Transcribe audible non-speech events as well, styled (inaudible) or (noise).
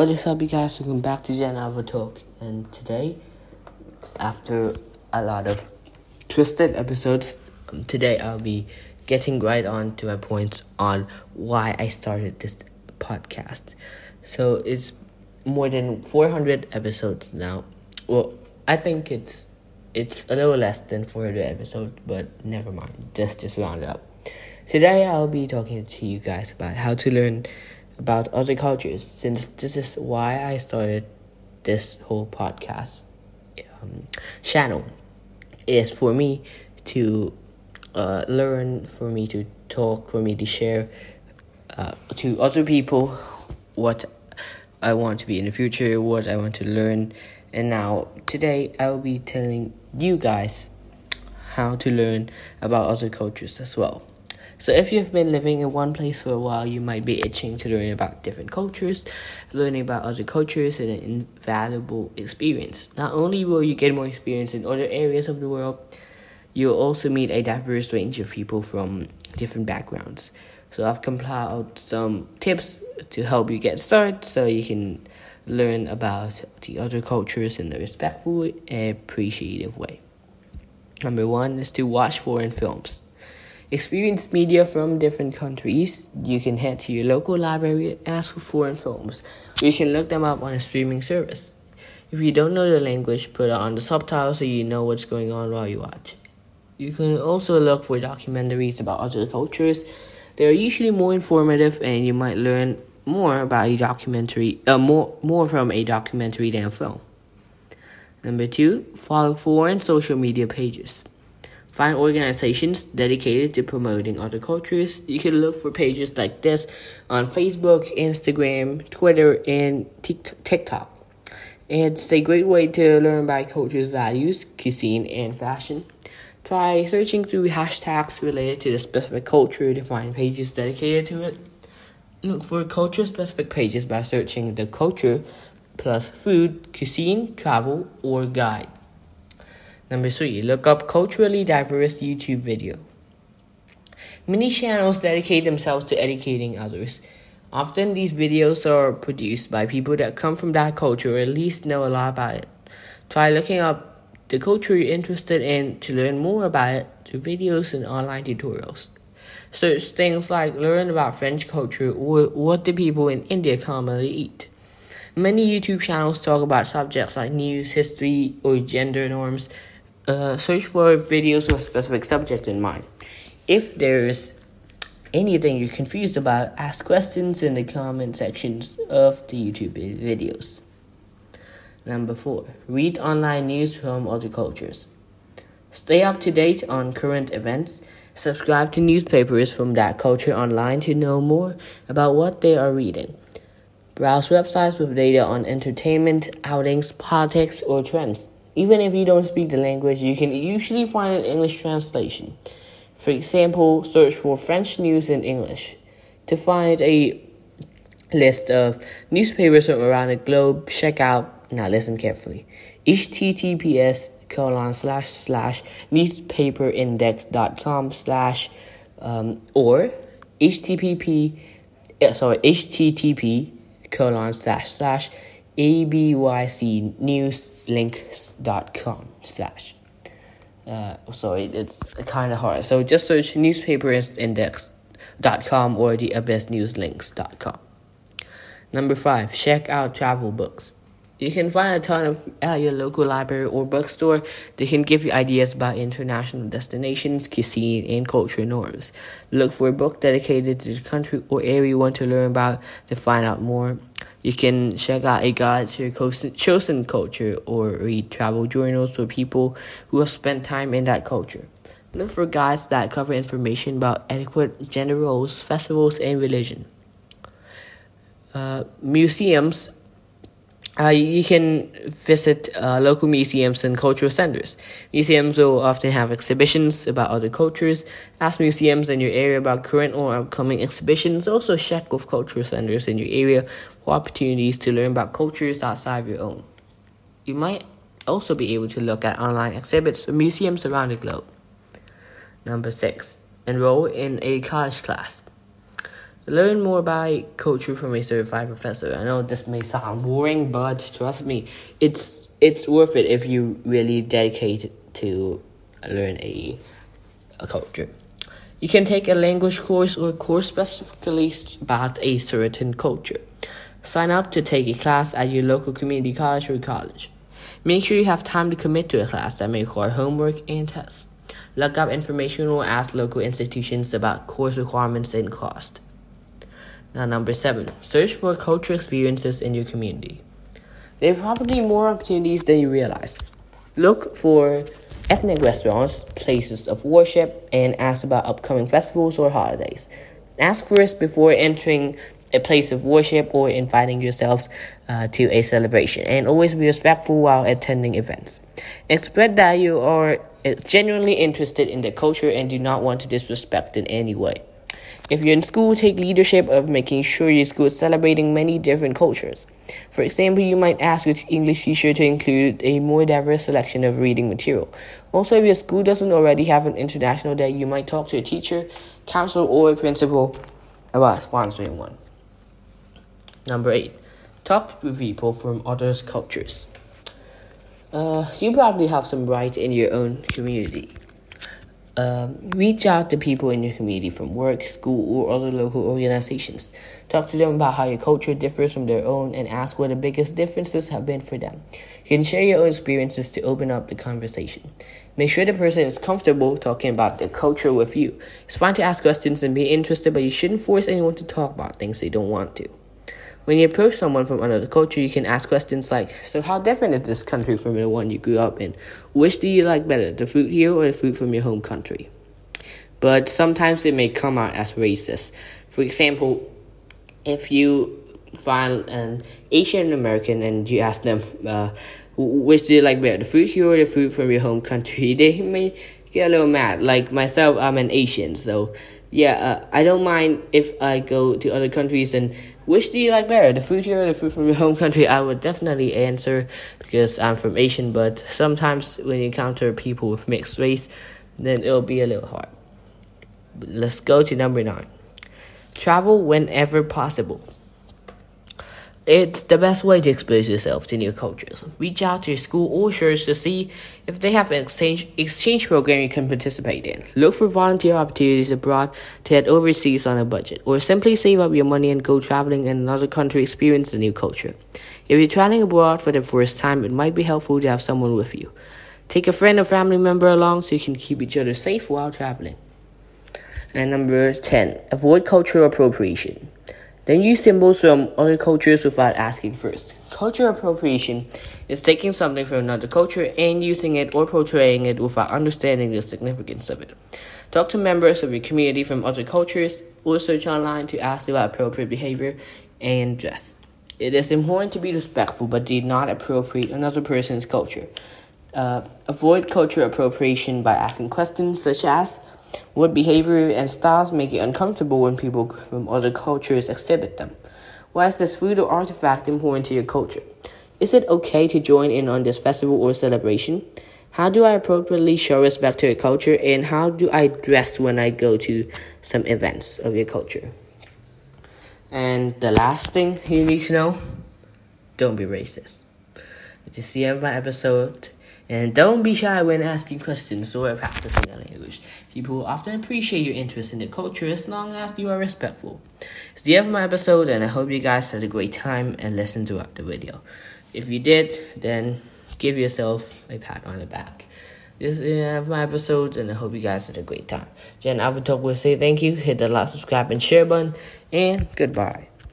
What is up, you guys? Welcome back to Gen Alpha Talk. And today, after a lot of twisted episodes, today I'll be getting right on to my points on why I started this podcast. So it's more than 400 episodes now. Well, I think it's it's a little less than 400 episodes, but never mind. Just just round it up. Today I'll be talking to you guys about how to learn about other cultures, since this is why I started this whole podcast um, channel. Is for me to uh, learn, for me to talk, for me to share uh, to other people what I want to be in the future, what I want to learn. And now, today, I will be telling you guys how to learn about other cultures as well. So, if you've been living in one place for a while, you might be itching to learn about different cultures. Learning about other cultures is an invaluable experience. Not only will you get more experience in other areas of the world, you'll also meet a diverse range of people from different backgrounds. So, I've compiled some tips to help you get started so you can learn about the other cultures in a respectful and appreciative way. Number one is to watch foreign films. Experience media from different countries. You can head to your local library and ask for foreign films. You can look them up on a streaming service. If you don't know the language, put on the subtitles so you know what's going on while you watch. You can also look for documentaries about other cultures. They're usually more informative and you might learn more about a documentary, uh, more, more from a documentary than a film. Number two, follow foreign social media pages. Find organizations dedicated to promoting other cultures. You can look for pages like this on Facebook, Instagram, Twitter, and TikTok. It's a great way to learn about culture's values, cuisine, and fashion. Try searching through hashtags related to the specific culture to find pages dedicated to it. Look for culture specific pages by searching the culture plus food, cuisine, travel, or guide. Number three, look up culturally diverse YouTube video. Many channels dedicate themselves to educating others. Often these videos are produced by people that come from that culture or at least know a lot about it. Try looking up the culture you're interested in to learn more about it through videos and online tutorials. Search things like learn about French culture or what do people in India commonly eat. Many YouTube channels talk about subjects like news, history, or gender norms uh, search for videos with a specific subject in mind. If there's anything you're confused about, ask questions in the comment sections of the YouTube videos. Number four, read online news from other cultures. Stay up to date on current events. Subscribe to newspapers from that culture online to know more about what they are reading. Browse websites with data on entertainment, outings, politics, or trends. Even if you don't speak the language, you can usually find an English translation. For example, search for French news in English. To find a list of newspapers from around the globe, check out, now listen carefully, https colon slash slash newspaperindex.com slash um, or http sorry http colon slash slash abyznewslinks.com slash. Uh, sorry, it's kind of hard. So just search newspaperindex.com or the abyznewslinks.com. Number five, check out travel books. You can find a ton of at your local library or bookstore. They can give you ideas about international destinations, cuisine, and cultural norms. Look for a book dedicated to the country or area you want to learn about to find out more. You can check out a guide to your chosen culture or read travel journals for people who have spent time in that culture. Look for guides that cover information about etiquette, gender roles, festivals, and religion. Uh, museums uh, you can visit uh, local museums and cultural centers. Museums will often have exhibitions about other cultures. Ask museums in your area about current or upcoming exhibitions. Also, check with cultural centers in your area for opportunities to learn about cultures outside of your own. You might also be able to look at online exhibits from museums around the globe. Number six, enroll in a college class. Learn more about culture from a certified professor. I know this may sound boring, but trust me, it's it's worth it if you really dedicate to learn a, a culture. You can take a language course or a course specifically about a certain culture. Sign up to take a class at your local community college or college. Make sure you have time to commit to a class that may require homework and tests. Look up information or ask local institutions about course requirements and cost. Now, number seven, search for cultural experiences in your community. There are probably more opportunities than you realize. Look for ethnic restaurants, places of worship, and ask about upcoming festivals or holidays. Ask first before entering a place of worship or inviting yourselves uh, to a celebration, and always be respectful while attending events. Express that you are uh, genuinely interested in the culture and do not want to disrespect in any way. If you're in school, take leadership of making sure your school is celebrating many different cultures. For example, you might ask your English teacher to include a more diverse selection of reading material. Also, if your school doesn't already have an international day, you might talk to a teacher, counselor, or principal about sponsoring one. Number eight, talk with people from other cultures. Uh, you probably have some rights in your own community. Um, reach out to people in your community from work, school, or other local organizations. Talk to them about how your culture differs from their own and ask what the biggest differences have been for them. You can share your own experiences to open up the conversation. Make sure the person is comfortable talking about their culture with you. It's fine to ask questions and be interested, but you shouldn't force anyone to talk about things they don't want to. When you approach someone from another culture, you can ask questions like, So, how different is this country from the one you grew up in? Which do you like better, the food here or the food from your home country? But sometimes it may come out as racist. For example, if you find an Asian American and you ask them, uh, which do you like better, the food here or the food from your home country, (laughs) they may get a little mad. Like myself, I'm an Asian, so yeah, uh, I don't mind if I go to other countries and which do you like better, the food here or the food from your (laughs) home country? I would definitely answer because I'm from Asian, but sometimes when you encounter people with mixed race, then it'll be a little hard. But let's go to number nine. Travel whenever possible. It's the best way to expose yourself to new cultures. Reach out to your school or church to see if they have an exchange exchange program you can participate in. Look for volunteer opportunities abroad to head overseas on a budget, or simply save up your money and go traveling in another country experience a new culture. If you're traveling abroad for the first time, it might be helpful to have someone with you. Take a friend or family member along so you can keep each other safe while traveling. And number 10, avoid cultural appropriation. Then use symbols from other cultures without asking first. Cultural appropriation is taking something from another culture and using it or portraying it without understanding the significance of it. Talk to members of your community from other cultures or search online to ask about appropriate behavior and dress. It is important to be respectful but do not appropriate another person's culture. Uh, avoid cultural appropriation by asking questions such as what behavior and styles make it uncomfortable when people from other cultures exhibit them? Why is this food or artifact important to your culture? Is it okay to join in on this festival or celebration? How do I appropriately show respect to your culture and how do I dress when I go to some events of your culture? And the last thing you need to know don't be racist. Did you see my episode. And don't be shy when asking questions or practicing the language. People often appreciate your interest in the culture as long as you are respectful. It's the end of my episode, and I hope you guys had a great time and listened throughout the video. If you did, then give yourself a pat on the back. This is the end of my episode, and I hope you guys had a great time. Jen Avatar will say thank you, hit the like, subscribe, and share button, and goodbye.